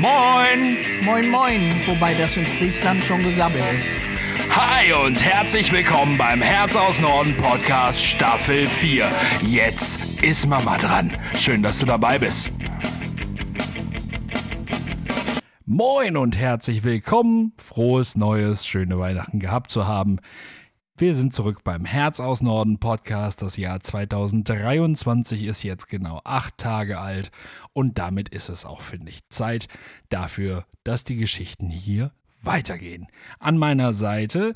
Moin! Moin, moin, wobei das in Friesland schon gesabbelt ist. Hi und herzlich willkommen beim Herz aus Norden Podcast Staffel 4. Jetzt ist Mama dran. Schön, dass du dabei bist. Moin und herzlich willkommen. Frohes Neues, schöne Weihnachten gehabt zu haben. Wir sind zurück beim Herz aus Norden Podcast. Das Jahr 2023 ist jetzt genau acht Tage alt und damit ist es auch, finde ich, Zeit dafür, dass die Geschichten hier weitergehen. An meiner Seite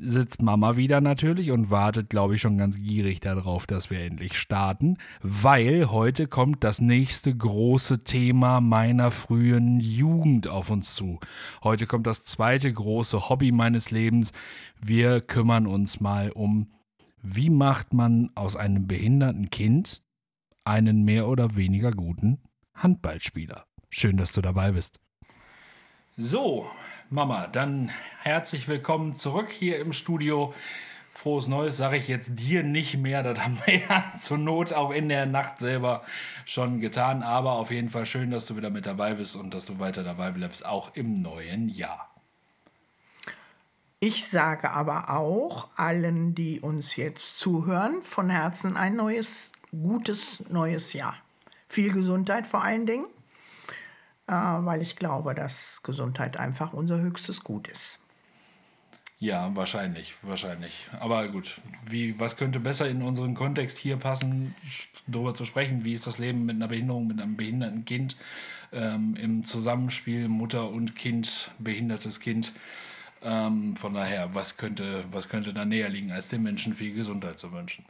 sitzt Mama wieder natürlich und wartet, glaube ich, schon ganz gierig darauf, dass wir endlich starten, weil heute kommt das nächste große Thema meiner frühen Jugend auf uns zu. Heute kommt das zweite große Hobby meines Lebens. Wir kümmern uns mal um, wie macht man aus einem behinderten Kind einen mehr oder weniger guten Handballspieler. Schön, dass du dabei bist. So, Mama, dann herzlich willkommen zurück hier im Studio. Frohes Neues sage ich jetzt dir nicht mehr. Das haben wir ja zur Not auch in der Nacht selber schon getan. Aber auf jeden Fall schön, dass du wieder mit dabei bist und dass du weiter dabei bleibst, auch im neuen Jahr. Ich sage aber auch allen, die uns jetzt zuhören, von Herzen ein neues, gutes neues Jahr. Viel Gesundheit vor allen Dingen weil ich glaube, dass Gesundheit einfach unser höchstes Gut ist. Ja, wahrscheinlich, wahrscheinlich. Aber gut, wie, was könnte besser in unseren Kontext hier passen, darüber zu sprechen, wie ist das Leben mit einer Behinderung, mit einem behinderten Kind ähm, im Zusammenspiel Mutter und Kind, behindertes Kind. Ähm, von daher, was könnte, was könnte da näher liegen, als den Menschen viel Gesundheit zu wünschen?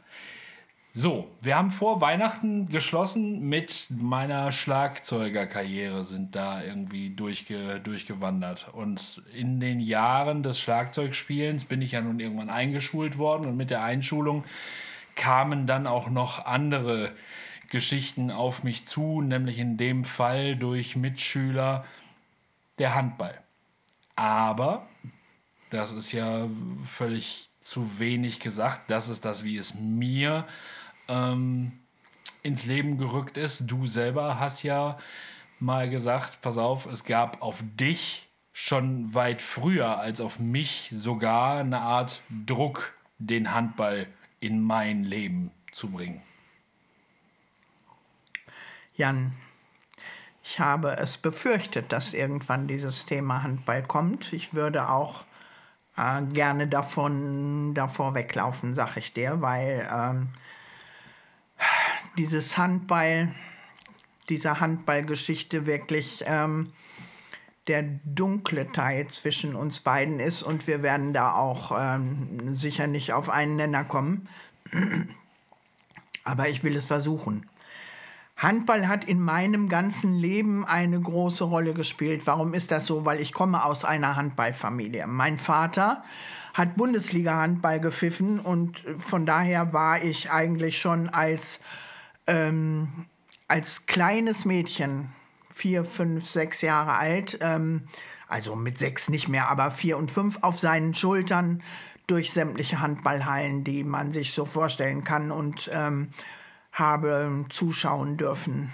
So, wir haben vor Weihnachten geschlossen mit meiner Schlagzeugerkarriere, sind da irgendwie durchge, durchgewandert. Und in den Jahren des Schlagzeugspielens bin ich ja nun irgendwann eingeschult worden und mit der Einschulung kamen dann auch noch andere Geschichten auf mich zu, nämlich in dem Fall durch Mitschüler der Handball. Aber, das ist ja völlig zu wenig gesagt, das ist das, wie es mir ähm, ins Leben gerückt ist. Du selber hast ja mal gesagt, pass auf, es gab auf dich schon weit früher als auf mich sogar eine Art Druck, den Handball in mein Leben zu bringen. Jan, ich habe es befürchtet, dass irgendwann dieses Thema Handball kommt. Ich würde auch äh, gerne davon davor weglaufen, sag ich dir, weil ähm, dieses Handball, dieser Handballgeschichte wirklich ähm, der dunkle Teil zwischen uns beiden ist und wir werden da auch ähm, sicher nicht auf einen Nenner kommen. Aber ich will es versuchen. Handball hat in meinem ganzen Leben eine große Rolle gespielt. Warum ist das so? Weil ich komme aus einer Handballfamilie. Mein Vater hat Bundesliga-Handball gepfiffen und von daher war ich eigentlich schon als ähm, als kleines Mädchen, vier, fünf, sechs Jahre alt, ähm, also mit sechs nicht mehr, aber vier und fünf, auf seinen Schultern durch sämtliche Handballhallen, die man sich so vorstellen kann und ähm, habe zuschauen dürfen.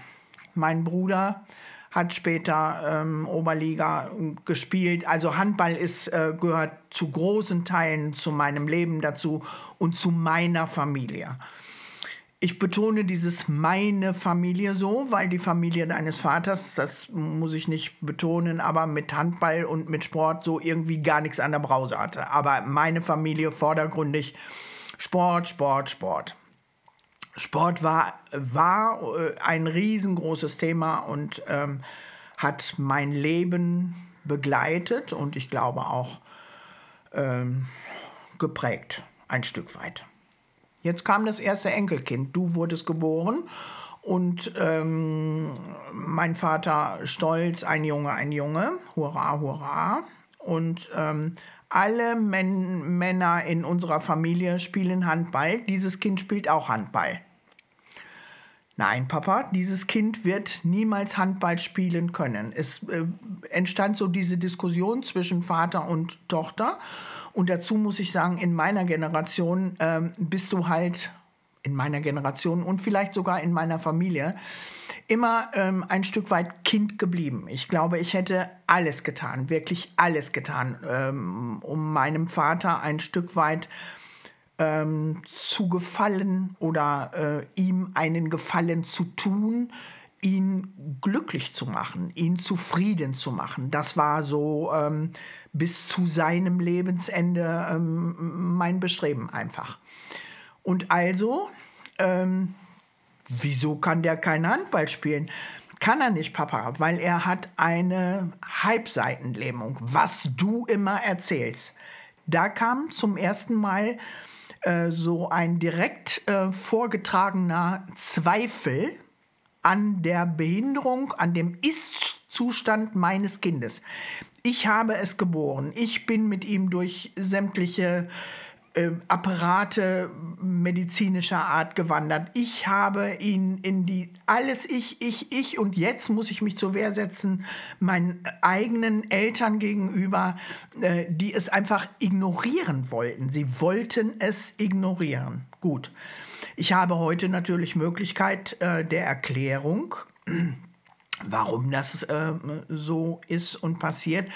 Mein Bruder hat später ähm, Oberliga gespielt. Also Handball ist, äh, gehört zu großen Teilen zu meinem Leben dazu und zu meiner Familie. Ich betone dieses meine Familie so, weil die Familie deines Vaters, das muss ich nicht betonen, aber mit Handball und mit Sport so irgendwie gar nichts an der Brause hatte. Aber meine Familie vordergründig Sport, Sport, Sport. Sport war, war äh, ein riesengroßes Thema und ähm, hat mein Leben begleitet und ich glaube auch ähm, geprägt, ein Stück weit. Jetzt kam das erste Enkelkind. Du wurdest geboren und ähm, mein Vater stolz, ein Junge, ein Junge, hurra, hurra. Und ähm, alle Men Männer in unserer Familie spielen Handball. Dieses Kind spielt auch Handball. Nein, Papa, dieses Kind wird niemals Handball spielen können. Es äh, entstand so diese Diskussion zwischen Vater und Tochter. Und dazu muss ich sagen, in meiner Generation ähm, bist du halt, in meiner Generation und vielleicht sogar in meiner Familie, immer ähm, ein Stück weit Kind geblieben. Ich glaube, ich hätte alles getan, wirklich alles getan, ähm, um meinem Vater ein Stück weit ähm, zu gefallen oder äh, ihm einen Gefallen zu tun, ihn glücklich zu machen, ihn zufrieden zu machen. Das war so ähm, bis zu seinem Lebensende ähm, mein Bestreben einfach. Und also, ähm, wieso kann der kein Handball spielen? Kann er nicht, Papa, weil er hat eine Halbseitenlähmung, was du immer erzählst. Da kam zum ersten Mal äh, so ein direkt äh, vorgetragener Zweifel an der Behinderung, an dem Ist-Zustand meines Kindes. Ich habe es geboren. Ich bin mit ihm durch sämtliche äh, Apparate medizinischer Art gewandert. Ich habe ihn in die alles ich, ich, ich und jetzt muss ich mich zur Wehr setzen meinen eigenen Eltern gegenüber, äh, die es einfach ignorieren wollten. Sie wollten es ignorieren. Gut. Ich habe heute natürlich Möglichkeit äh, der Erklärung, warum das äh, so ist und passiert.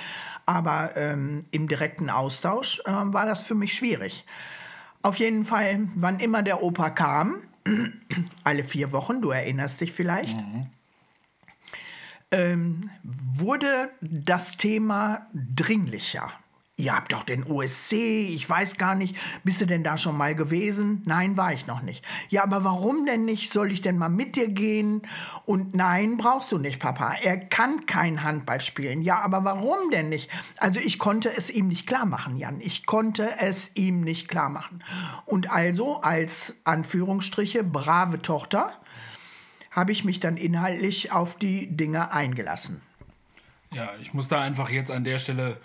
Aber ähm, im direkten Austausch äh, war das für mich schwierig. Auf jeden Fall, wann immer der Opa kam, alle vier Wochen, du erinnerst dich vielleicht, mhm. ähm, wurde das Thema dringlicher. Ihr habt doch den OSC, ich weiß gar nicht, bist du denn da schon mal gewesen? Nein, war ich noch nicht. Ja, aber warum denn nicht? Soll ich denn mal mit dir gehen? Und nein, brauchst du nicht, Papa. Er kann kein Handball spielen. Ja, aber warum denn nicht? Also ich konnte es ihm nicht klar machen, Jan. Ich konnte es ihm nicht klar machen. Und also als Anführungsstriche brave Tochter habe ich mich dann inhaltlich auf die Dinge eingelassen. Ja, ich muss da einfach jetzt an der Stelle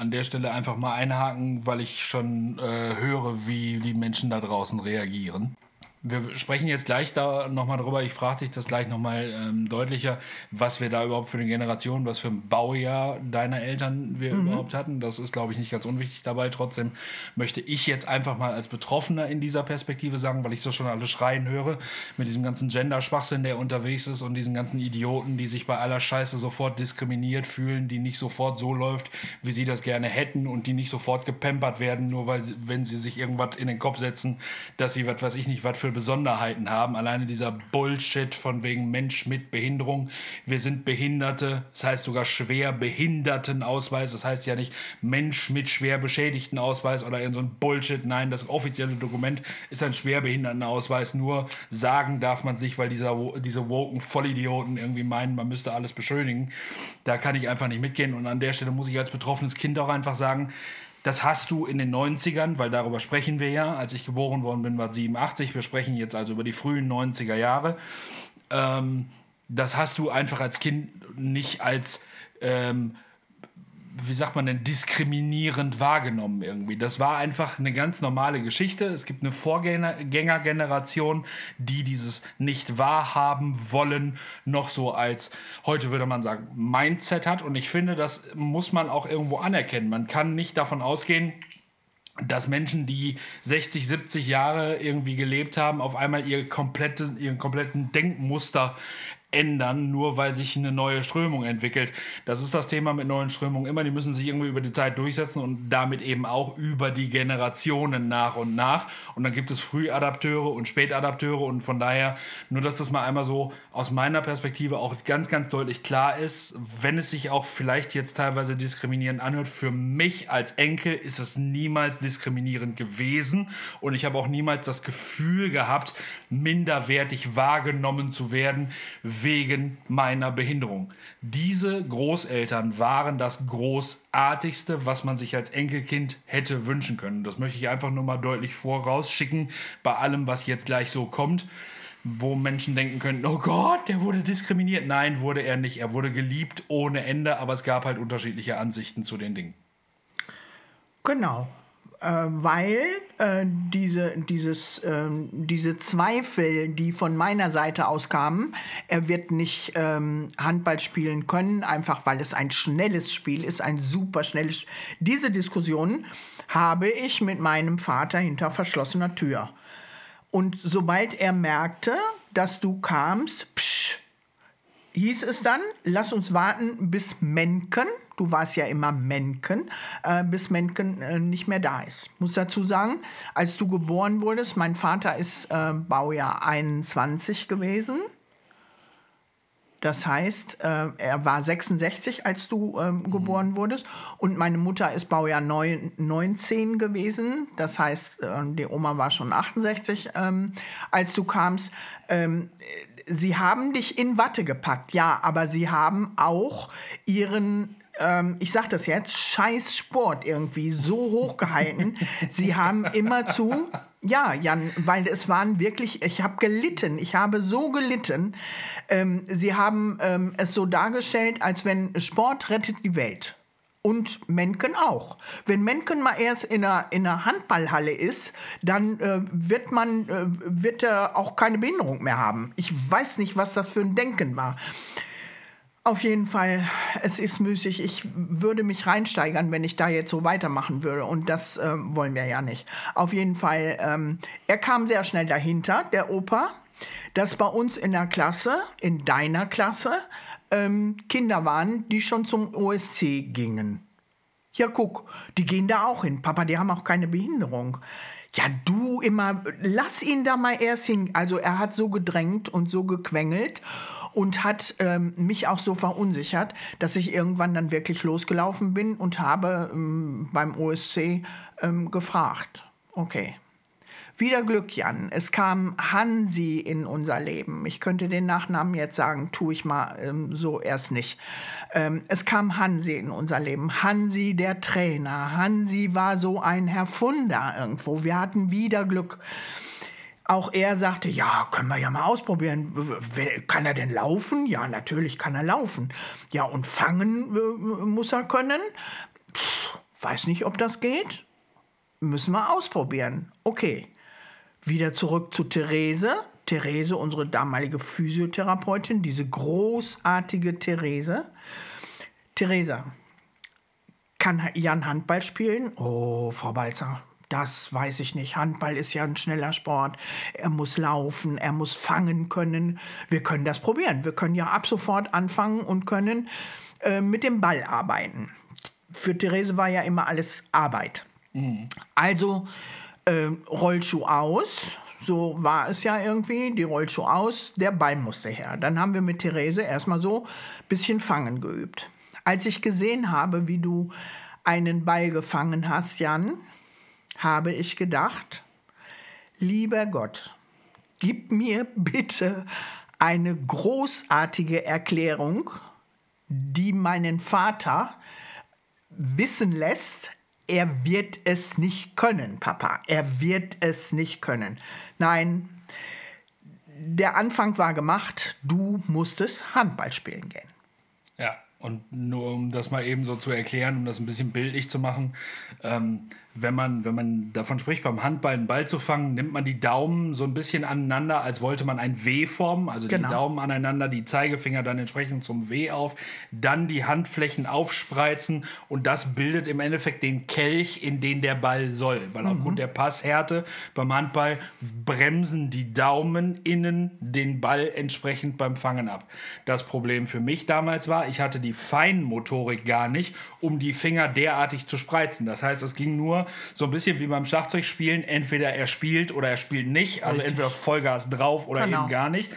an der Stelle einfach mal einhaken, weil ich schon äh, höre, wie die Menschen da draußen reagieren. Wir sprechen jetzt gleich da nochmal drüber. Ich frage dich das gleich nochmal ähm, deutlicher, was wir da überhaupt für eine Generation, was für ein Baujahr deiner Eltern wir mhm. überhaupt hatten. Das ist, glaube ich, nicht ganz unwichtig dabei. Trotzdem möchte ich jetzt einfach mal als Betroffener in dieser Perspektive sagen, weil ich so schon alle schreien höre, mit diesem ganzen Gender-Schwachsinn, der unterwegs ist und diesen ganzen Idioten, die sich bei aller Scheiße sofort diskriminiert fühlen, die nicht sofort so läuft, wie sie das gerne hätten und die nicht sofort gepampert werden, nur weil, wenn sie sich irgendwas in den Kopf setzen, dass sie, was weiß ich nicht, was für für Besonderheiten haben. Alleine dieser Bullshit von wegen Mensch mit Behinderung. Wir sind Behinderte, das heißt sogar schwer Behindertenausweis. Das heißt ja nicht Mensch mit schwer beschädigten Ausweis oder irgend so ein Bullshit. Nein, das offizielle Dokument ist ein Schwerbehindertenausweis. Nur sagen darf man sich, weil dieser, diese woken Vollidioten irgendwie meinen, man müsste alles beschönigen. Da kann ich einfach nicht mitgehen. Und an der Stelle muss ich als betroffenes Kind auch einfach sagen, das hast du in den 90ern, weil darüber sprechen wir ja. Als ich geboren worden bin, war 87. Wir sprechen jetzt also über die frühen 90er Jahre. Ähm, das hast du einfach als Kind nicht als ähm, wie sagt man denn, diskriminierend wahrgenommen irgendwie. Das war einfach eine ganz normale Geschichte. Es gibt eine Vorgängergeneration, die dieses nicht wahrhaben wollen, noch so als, heute würde man sagen, Mindset hat. Und ich finde, das muss man auch irgendwo anerkennen. Man kann nicht davon ausgehen, dass Menschen, die 60, 70 Jahre irgendwie gelebt haben, auf einmal ihr komplette, ihren kompletten Denkmuster ändern, nur weil sich eine neue Strömung entwickelt. Das ist das Thema mit neuen Strömungen immer. Die müssen sich irgendwie über die Zeit durchsetzen und damit eben auch über die Generationen nach und nach. Und dann gibt es Frühadapteure und Spätadapteure und von daher nur, dass das mal einmal so aus meiner Perspektive auch ganz, ganz deutlich klar ist, wenn es sich auch vielleicht jetzt teilweise diskriminierend anhört, für mich als Enkel ist es niemals diskriminierend gewesen und ich habe auch niemals das Gefühl gehabt, minderwertig wahrgenommen zu werden wegen meiner Behinderung. Diese Großeltern waren das Großartigste, was man sich als Enkelkind hätte wünschen können. Das möchte ich einfach nur mal deutlich vorausschicken bei allem, was jetzt gleich so kommt wo Menschen denken könnten, oh Gott, der wurde diskriminiert. Nein, wurde er nicht. Er wurde geliebt ohne Ende, aber es gab halt unterschiedliche Ansichten zu den Dingen. Genau weil äh, diese, dieses, äh, diese Zweifel, die von meiner Seite aus kamen, er wird nicht ähm, Handball spielen können, einfach weil es ein schnelles Spiel ist, ein super schnelles Spiel. Diese Diskussion habe ich mit meinem Vater hinter verschlossener Tür. Und sobald er merkte, dass du kamst, psch, hieß es dann, lass uns warten bis Menken, du warst ja immer Menken, äh, bis Menken äh, nicht mehr da ist. Muss dazu sagen, als du geboren wurdest, mein Vater ist äh, Baujahr 21 gewesen. Das heißt, äh, er war 66, als du ähm, geboren wurdest. Und meine Mutter ist Baujahr 9, 19 gewesen. Das heißt, äh, die Oma war schon 68, ähm, als du kamst. Ähm, sie haben dich in Watte gepackt, ja, aber sie haben auch ihren ähm, ich sag das jetzt, scheiß Sport irgendwie so hochgehalten. Sie haben immer zu, ja, Jan, weil es waren wirklich, ich habe gelitten, ich habe so gelitten. Ähm, sie haben ähm, es so dargestellt, als wenn Sport rettet die Welt. Und Menken auch. Wenn Menken mal erst in einer, in einer Handballhalle ist, dann äh, wird man äh, wird er auch keine Behinderung mehr haben. Ich weiß nicht, was das für ein Denken war. Auf jeden Fall, es ist müßig. Ich würde mich reinsteigern, wenn ich da jetzt so weitermachen würde. Und das äh, wollen wir ja nicht. Auf jeden Fall, ähm, er kam sehr schnell dahinter, der Opa, dass bei uns in der Klasse, in deiner Klasse, ähm, Kinder waren, die schon zum OSC gingen. Ja, guck, die gehen da auch hin. Papa, die haben auch keine Behinderung. Ja, du immer, lass ihn da mal erst hin. Also er hat so gedrängt und so gequengelt und hat ähm, mich auch so verunsichert, dass ich irgendwann dann wirklich losgelaufen bin und habe ähm, beim OSC ähm, gefragt. Okay, wieder Glück, Jan. Es kam Hansi in unser Leben. Ich könnte den Nachnamen jetzt sagen, tue ich mal ähm, so erst nicht. Ähm, es kam Hansi in unser Leben. Hansi der Trainer. Hansi war so ein Herfunder irgendwo. Wir hatten wieder Glück. Auch er sagte, ja, können wir ja mal ausprobieren. Kann er denn laufen? Ja, natürlich kann er laufen. Ja, und fangen muss er können. Pff, weiß nicht, ob das geht. Müssen wir ausprobieren. Okay. Wieder zurück zu Therese. Therese, unsere damalige Physiotherapeutin, diese großartige Therese. Theresa, kann Jan Handball spielen? Oh, Frau Balzer, das weiß ich nicht. Handball ist ja ein schneller Sport. Er muss laufen, er muss fangen können. Wir können das probieren. Wir können ja ab sofort anfangen und können äh, mit dem Ball arbeiten. Für Therese war ja immer alles Arbeit. Mhm. Also äh, Rollschuh aus. So war es ja irgendwie, die Rollschuh aus, der Ball musste her. Dann haben wir mit Therese erstmal so ein bisschen Fangen geübt. Als ich gesehen habe, wie du einen Ball gefangen hast, Jan, habe ich gedacht, lieber Gott, gib mir bitte eine großartige Erklärung, die meinen Vater wissen lässt, er wird es nicht können, Papa. Er wird es nicht können. Nein, der Anfang war gemacht. Du musstest Handball spielen gehen. Ja, und nur um das mal eben so zu erklären, um das ein bisschen bildlich zu machen. Ähm, wenn man, wenn man davon spricht, beim Handball einen Ball zu fangen, nimmt man die Daumen so ein bisschen aneinander, als wollte man ein W formen. Also genau. die Daumen aneinander, die Zeigefinger dann entsprechend zum W auf, dann die Handflächen aufspreizen und das bildet im Endeffekt den Kelch, in den der Ball soll. Weil mhm. aufgrund der Passhärte beim Handball bremsen die Daumen innen den Ball entsprechend beim Fangen ab. Das Problem für mich damals war, ich hatte die Feinmotorik gar nicht, um die Finger derartig zu spreizen. Das heißt, es ging nur so ein bisschen wie beim Schlagzeugspielen, entweder er spielt oder er spielt nicht, also Richtig. entweder Vollgas drauf oder genau. eben gar nicht.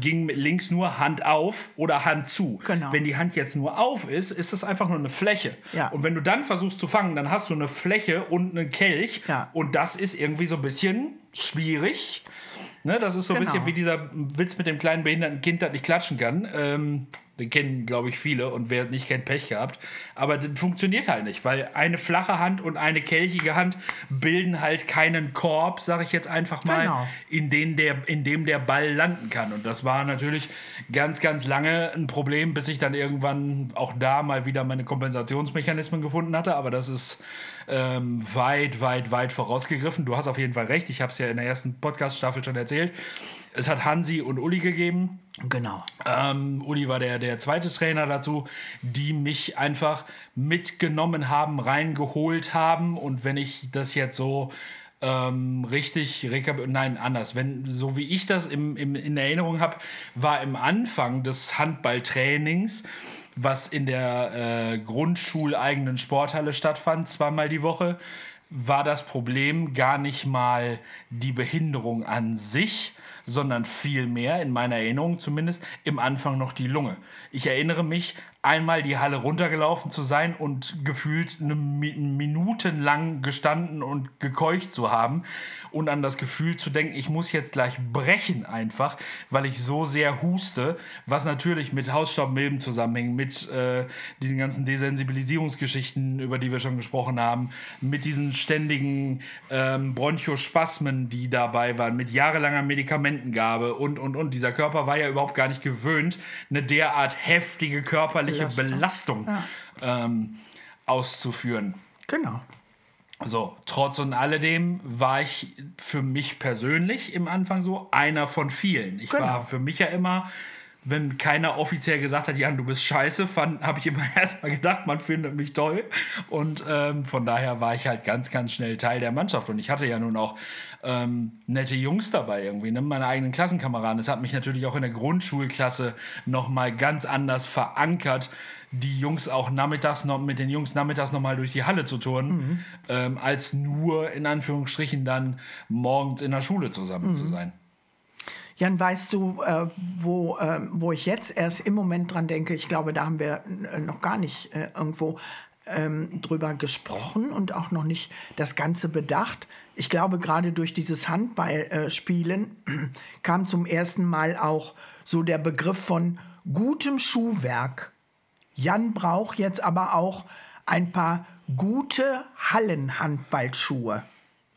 Ging mit links nur Hand auf oder Hand zu. Genau. Wenn die Hand jetzt nur auf ist, ist das einfach nur eine Fläche. Ja. Und wenn du dann versuchst zu fangen, dann hast du eine Fläche und einen Kelch ja. und das ist irgendwie so ein bisschen schwierig. Ne, das ist so ein genau. bisschen wie dieser Witz mit dem kleinen behinderten Kind, das nicht klatschen kann. Ähm, den kennen, glaube ich, viele und wer nicht kennt, Pech gehabt. Aber das funktioniert halt nicht, weil eine flache Hand und eine kelchige Hand bilden halt keinen Korb, sage ich jetzt einfach mal, genau. in, den der, in dem der Ball landen kann. Und das war natürlich ganz, ganz lange ein Problem, bis ich dann irgendwann auch da mal wieder meine Kompensationsmechanismen gefunden hatte. Aber das ist ähm, weit, weit, weit vorausgegriffen. Du hast auf jeden Fall recht. Ich habe es ja in der ersten Podcast-Staffel schon erzählt. Es hat Hansi und Uli gegeben. Genau. Ähm, Uli war der, der zweite Trainer dazu, die mich einfach mitgenommen haben, reingeholt haben. Und wenn ich das jetzt so ähm, richtig nein anders wenn so wie ich das im, im, in Erinnerung habe war im Anfang des Handballtrainings was in der äh, grundschuleigenen Sporthalle stattfand zweimal die Woche war das Problem gar nicht mal die Behinderung an sich sondern vielmehr, in meiner Erinnerung zumindest, im Anfang noch die Lunge. Ich erinnere mich, einmal die Halle runtergelaufen zu sein und gefühlt eine Minuten lang gestanden und gekeucht zu haben und an das Gefühl zu denken, ich muss jetzt gleich brechen einfach, weil ich so sehr huste, was natürlich mit Hausstaubmilben zusammenhängt, mit äh, diesen ganzen Desensibilisierungsgeschichten, über die wir schon gesprochen haben, mit diesen ständigen ähm, Bronchospasmen, die dabei waren, mit jahrelanger Medikamentengabe und, und, und. Dieser Körper war ja überhaupt gar nicht gewöhnt, eine derart heftige körperliche Belastung, Belastung ja. ähm, auszuführen. Genau. So, trotz und alledem war ich für mich persönlich im Anfang so einer von vielen. Ich genau. war für mich ja immer, wenn keiner offiziell gesagt hat, Jan, du bist scheiße, habe ich immer erstmal gedacht, man findet mich toll. Und ähm, von daher war ich halt ganz, ganz schnell Teil der Mannschaft. Und ich hatte ja nun auch ähm, nette Jungs dabei irgendwie, ne? meine eigenen Klassenkameraden. Das hat mich natürlich auch in der Grundschulklasse nochmal ganz anders verankert die Jungs auch nachmittags noch mit den Jungs nachmittags noch mal durch die Halle zu turnen, mhm. ähm, als nur in Anführungsstrichen dann morgens in der Schule zusammen mhm. zu sein. Jan, weißt du, äh, wo, äh, wo ich jetzt erst im Moment dran denke? Ich glaube, da haben wir äh, noch gar nicht äh, irgendwo ähm, drüber gesprochen und auch noch nicht das Ganze bedacht. Ich glaube, gerade durch dieses Handballspielen kam zum ersten Mal auch so der Begriff von gutem Schuhwerk Jan braucht jetzt aber auch ein paar gute Hallenhandballschuhe.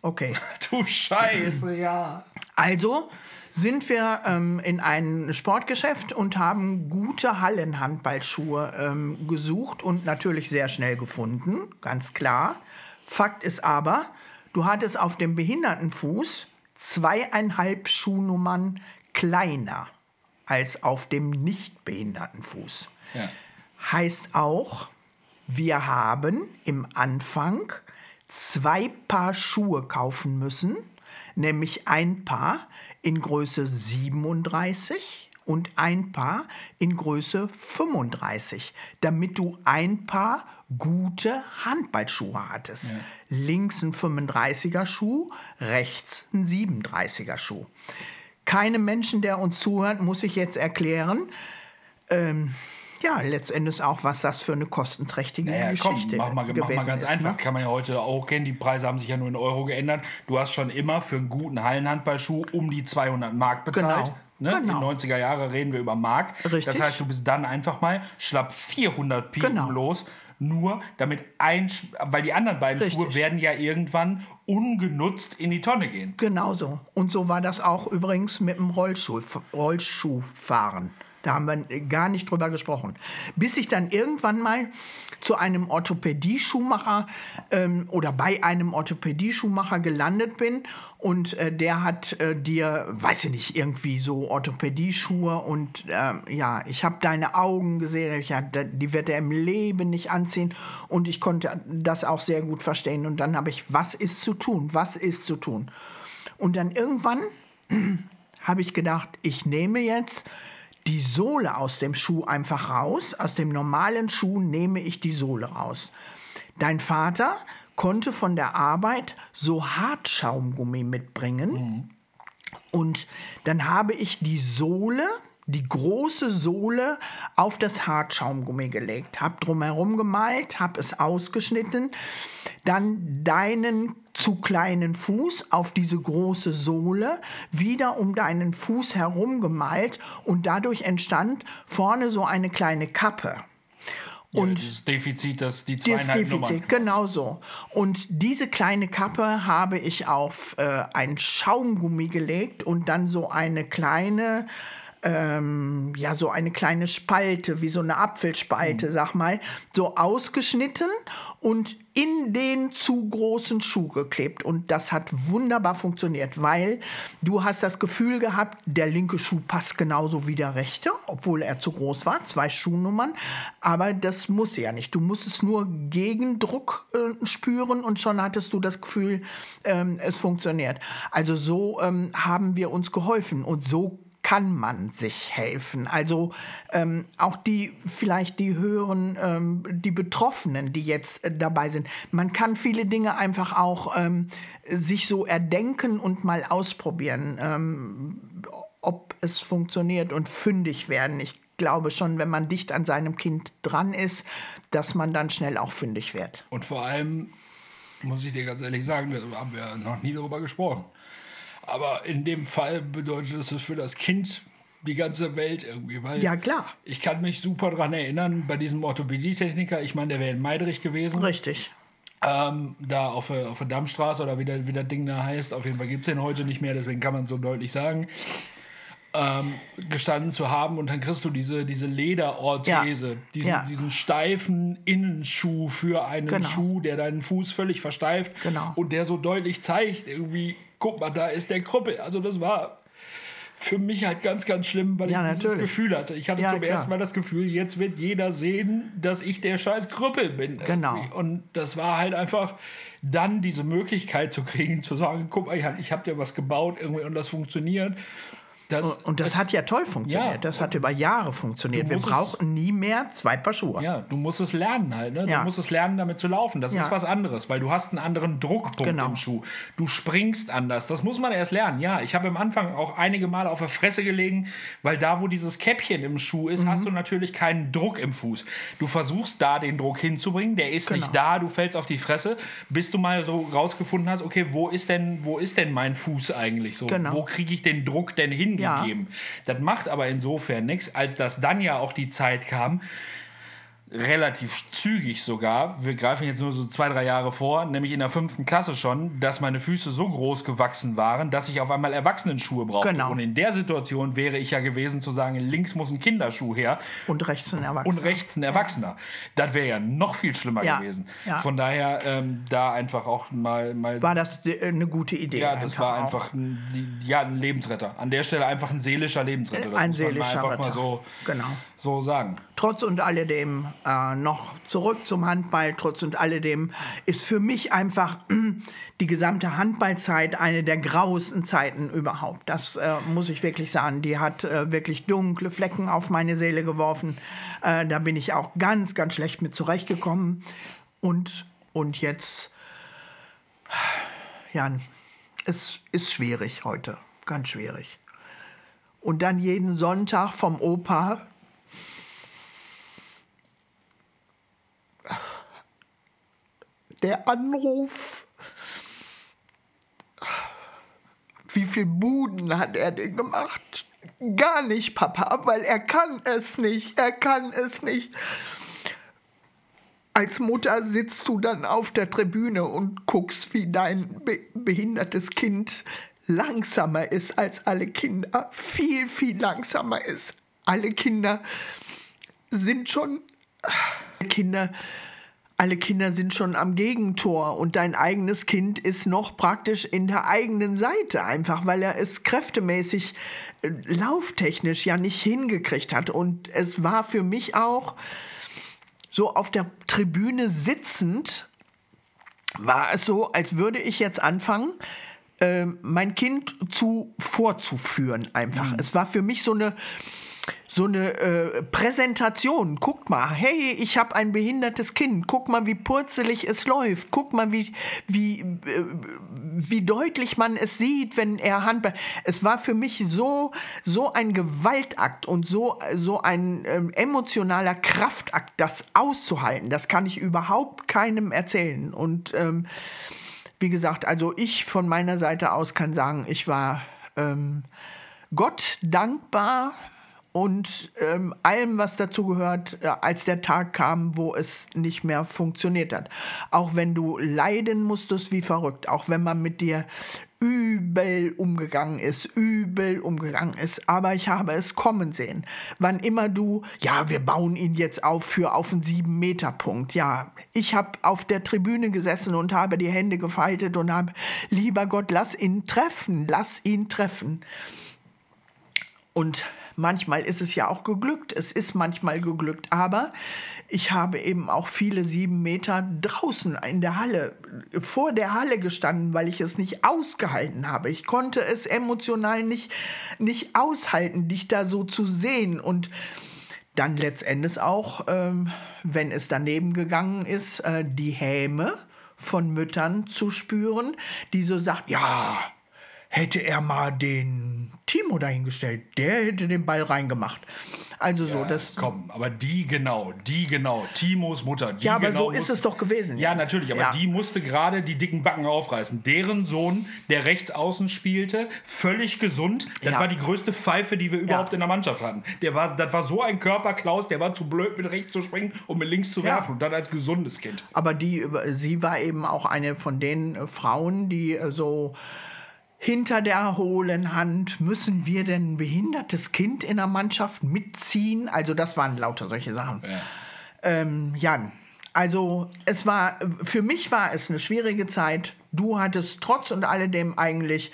Okay. Du Scheiße, ja. Also sind wir ähm, in ein Sportgeschäft und haben gute Hallenhandballschuhe ähm, gesucht und natürlich sehr schnell gefunden, ganz klar. Fakt ist aber, du hattest auf dem Behindertenfuß zweieinhalb Schuhnummern kleiner als auf dem Nichtbehindertenfuß. Ja heißt auch, wir haben im Anfang zwei Paar Schuhe kaufen müssen, nämlich ein Paar in Größe 37 und ein Paar in Größe 35, damit du ein Paar gute Handballschuhe hattest. Ja. Links ein 35er Schuh, rechts ein 37er Schuh. Keinem Menschen, der uns zuhört, muss ich jetzt erklären, ähm, ja, letztendlich auch, was das für eine kostenträchtige naja, Geschichte komm, mach mal, mach mal ganz ist, einfach. Ne? Kann man ja heute auch kennen. Die Preise haben sich ja nur in Euro geändert. Du hast schon immer für einen guten Hallenhandballschuh um die 200 Mark bezahlt. Genau. Ne? Genau. In den 90er Jahren reden wir über Mark. Richtig. Das heißt, du bist dann einfach mal schlapp 400 Piken genau. los nur damit ein, weil die anderen beiden Richtig. Schuhe werden ja irgendwann ungenutzt in die Tonne gehen. Genauso. Und so war das auch übrigens mit dem Rollschuh, Rollschuhfahren. Da haben wir gar nicht drüber gesprochen. Bis ich dann irgendwann mal zu einem Orthopädie-Schuhmacher ähm, oder bei einem Orthopädie-Schuhmacher gelandet bin und äh, der hat äh, dir, weiß ich nicht, irgendwie so Orthopädie-Schuhe und äh, ja, ich habe deine Augen gesehen, ich, ja, die wird er im Leben nicht anziehen und ich konnte das auch sehr gut verstehen und dann habe ich, was ist zu tun, was ist zu tun? Und dann irgendwann habe ich gedacht, ich nehme jetzt die Sohle aus dem Schuh einfach raus. Aus dem normalen Schuh nehme ich die Sohle raus. Dein Vater konnte von der Arbeit so Hartschaumgummi mitbringen. Mhm. Und dann habe ich die Sohle, die große Sohle auf das Hartschaumgummi gelegt, habe drumherum gemalt, habe es ausgeschnitten, dann deinen zu kleinen Fuß auf diese große Sohle, wieder um deinen Fuß herum gemalt und dadurch entstand vorne so eine kleine Kappe. Und ja, das Defizit, das die zweieinhalb Defizit, genau so. Und diese kleine Kappe habe ich auf äh, ein Schaumgummi gelegt und dann so eine kleine ähm, ja so eine kleine Spalte, wie so eine Apfelspalte, Mhm. sag mal, so ausgeschnitten und in den zu großen Schuh geklebt. Und das hat wunderbar funktioniert, weil du hast das Gefühl gehabt, der linke Schuh passt genauso wie der rechte, obwohl er zu groß war, zwei Schuhnummern. Aber das musste ja nicht. Du musstest nur Gegendruck äh, spüren und schon hattest du das Gefühl, ähm, es funktioniert. Also so ähm, haben wir uns geholfen und so kann man sich helfen. Also ähm, auch die, vielleicht die höheren, ähm, die Betroffenen, die jetzt äh, dabei sind. Man kann viele Dinge einfach auch ähm, sich so erdenken und mal ausprobieren, ähm, ob es funktioniert und fündig werden. Ich glaube schon, wenn man dicht an seinem Kind dran ist, dass man dann schnell auch fündig wird. Und vor allem muss ich dir ganz ehrlich sagen, wir haben ja noch nie darüber gesprochen. Aber in dem Fall bedeutet es für das Kind die ganze Welt irgendwie. Weil Ja, klar. Ich kann mich super daran erinnern, bei diesem Orthopädietechniker, ich meine, der wäre in Meidrich gewesen. Richtig. Ähm, da auf der, auf der Dammstraße oder wie, der, wie das Ding da heißt. Auf jeden Fall gibt es den heute nicht mehr, deswegen kann man so deutlich sagen. Ähm, gestanden zu haben und dann kriegst du diese, diese Lederorthese, Ja. diesen, Ja. diesen steifen Innenschuh für einen Genau. Schuh, der deinen Fuß völlig versteift Genau. und der so deutlich zeigt, irgendwie, guck mal, da ist der Krüppel. Also das war für mich halt ganz, ganz schlimm, weil Ja, ich dieses natürlich. Gefühl hatte. Ich hatte Ja, zum klar. ersten Mal das Gefühl, jetzt wird jeder sehen, dass ich der scheiß Krüppel bin. Genau. irgendwie. Und das war halt einfach dann diese Möglichkeit zu kriegen, zu sagen, guck mal, ich, ich habe dir was gebaut irgendwie und das funktioniert. Das, Und das hat ja toll funktioniert. Ja. das hat über Jahre funktioniert. Wir brauchten nie mehr zwei Paar Schuhe. Ja, du musst es lernen halt. Ne? Ja. Du musst es lernen, damit zu laufen. Das Ja. ist was anderes, weil du hast einen anderen Druckpunkt Genau. im Schuh. Du springst anders. Das muss man erst lernen. Ja, ich habe am Anfang auch einige Male auf der Fresse gelegen, weil da, wo dieses Käppchen im Schuh ist, Mhm. hast du natürlich keinen Druck im Fuß. Du versuchst da den Druck hinzubringen, der ist Genau. nicht da, du fällst auf die Fresse, bis du mal so rausgefunden hast, okay, wo ist denn, wo ist denn mein Fuß eigentlich so? Genau. Wo kriege ich den Druck denn hingegeben? Das macht aber insofern nichts, als dass dann ja auch die Zeit kam, relativ zügig sogar, wir greifen jetzt nur so zwei, drei Jahre vor, nämlich in der fünften Klasse schon, dass meine Füße so groß gewachsen waren, dass ich auf einmal Erwachsenenschuhe brauchte. Genau. Und in der Situation wäre ich ja gewesen zu sagen, links muss ein Kinderschuh her Und rechts ein Erwachsener. und rechts ein Erwachsener. Das wäre ja noch viel schlimmer Ja. gewesen. Ja. Von daher ähm, da einfach auch mal, mal War das äh, eine gute Idee? ja, das war einfach ein, ja, ein Lebensretter. An der Stelle einfach ein seelischer Lebensretter. Das Ein muss man mal seelischer einfach mal Retter. so, Genau. so sagen. Trotz und alledem äh, noch zurück zum Handball, trotz und alledem ist für mich einfach die gesamte Handballzeit eine der grauesten Zeiten überhaupt. Das äh, muss ich wirklich sagen. Die hat äh, wirklich dunkle Flecken auf meine Seele geworfen. Äh, da bin ich auch ganz, ganz schlecht mit zurechtgekommen. Und, und jetzt, ja, es ist schwierig heute. Ganz schwierig. Und dann jeden Sonntag vom Opa der Anruf. Wie viel Buden hat er denn gemacht? Gar nicht, Papa, weil er kann es nicht. Er kann es nicht. Als Mutter sitzt du dann auf der Tribüne und guckst, wie dein be behindertes Kind langsamer ist als alle Kinder. Viel, viel langsamer ist. Alle Kinder sind schon. Kinder alle Kinder sind schon am Gegentor und dein eigenes Kind ist noch praktisch in der eigenen Seite, einfach weil er es kräftemäßig, äh, lauftechnisch ja nicht hingekriegt hat. Und es war für mich auch so auf der Tribüne sitzend, war es so, als würde ich jetzt anfangen, äh, mein Kind zu vorzuführen einfach. Es war für mich so eine so eine äh, Präsentation. Guckt mal, hey, ich habe ein behindertes Kind. Guck mal, wie purzelig es läuft. Guck mal, wie, wie, äh, wie deutlich man es sieht, wenn er Handball. Es war für mich so, so ein Gewaltakt und so, so ein ähm, emotionaler Kraftakt, das auszuhalten. Das kann ich überhaupt keinem erzählen. Und ähm, wie gesagt, also ich von meiner Seite aus kann sagen, ich war ähm, Gott dankbar und ähm, allem, was dazu gehört, äh, als der Tag kam, wo es nicht mehr funktioniert hat. Auch wenn du leiden musstest wie verrückt, auch wenn man mit dir übel umgegangen ist, übel umgegangen ist. Aber ich habe es kommen sehen. Wann immer du, ja, wir bauen ihn jetzt auf für auf einen sieben Meter Punkt. Ja, ich habe auf der Tribüne gesessen und habe die Hände gefaltet und habe, lieber Gott, lass ihn treffen, lass ihn treffen. Und manchmal ist es ja auch geglückt. Es ist manchmal geglückt. Aber ich habe eben auch viele sieben Meter draußen in der Halle, vor der Halle gestanden, weil ich es nicht ausgehalten habe. Ich konnte es emotional nicht, nicht aushalten, dich da so zu sehen und dann letztendlich auch, ähm, wenn es daneben gegangen ist, äh, die Häme von Müttern zu spüren, die so sagt, ja, hätte er mal den Timo dahingestellt, der hätte den Ball reingemacht. Also so, das. Komm, aber die genau, die genau, Timos Mutter. Die ja, aber genau so ist es doch gewesen. Ja, natürlich, aber Ja. die musste gerade die dicken Backen aufreißen. Deren Sohn, der rechts außen spielte, völlig gesund. Das Ja. war die größte Pfeife, die wir überhaupt in der Mannschaft hatten. Der war, das war so ein Körper, Klaus, der war zu blöd, mit rechts zu springen und mit links zu Ja. werfen. Und dann als gesundes Kind. Aber die, sie war eben auch eine von den äh, Frauen, die äh, so hinter der hohlen Hand, müssen wir denn ein behindertes Kind in der Mannschaft mitziehen? Also das waren lauter solche Sachen. Ja. Ähm, Jan, also es war, für mich war es eine schwierige Zeit. Du hattest trotz und alledem eigentlich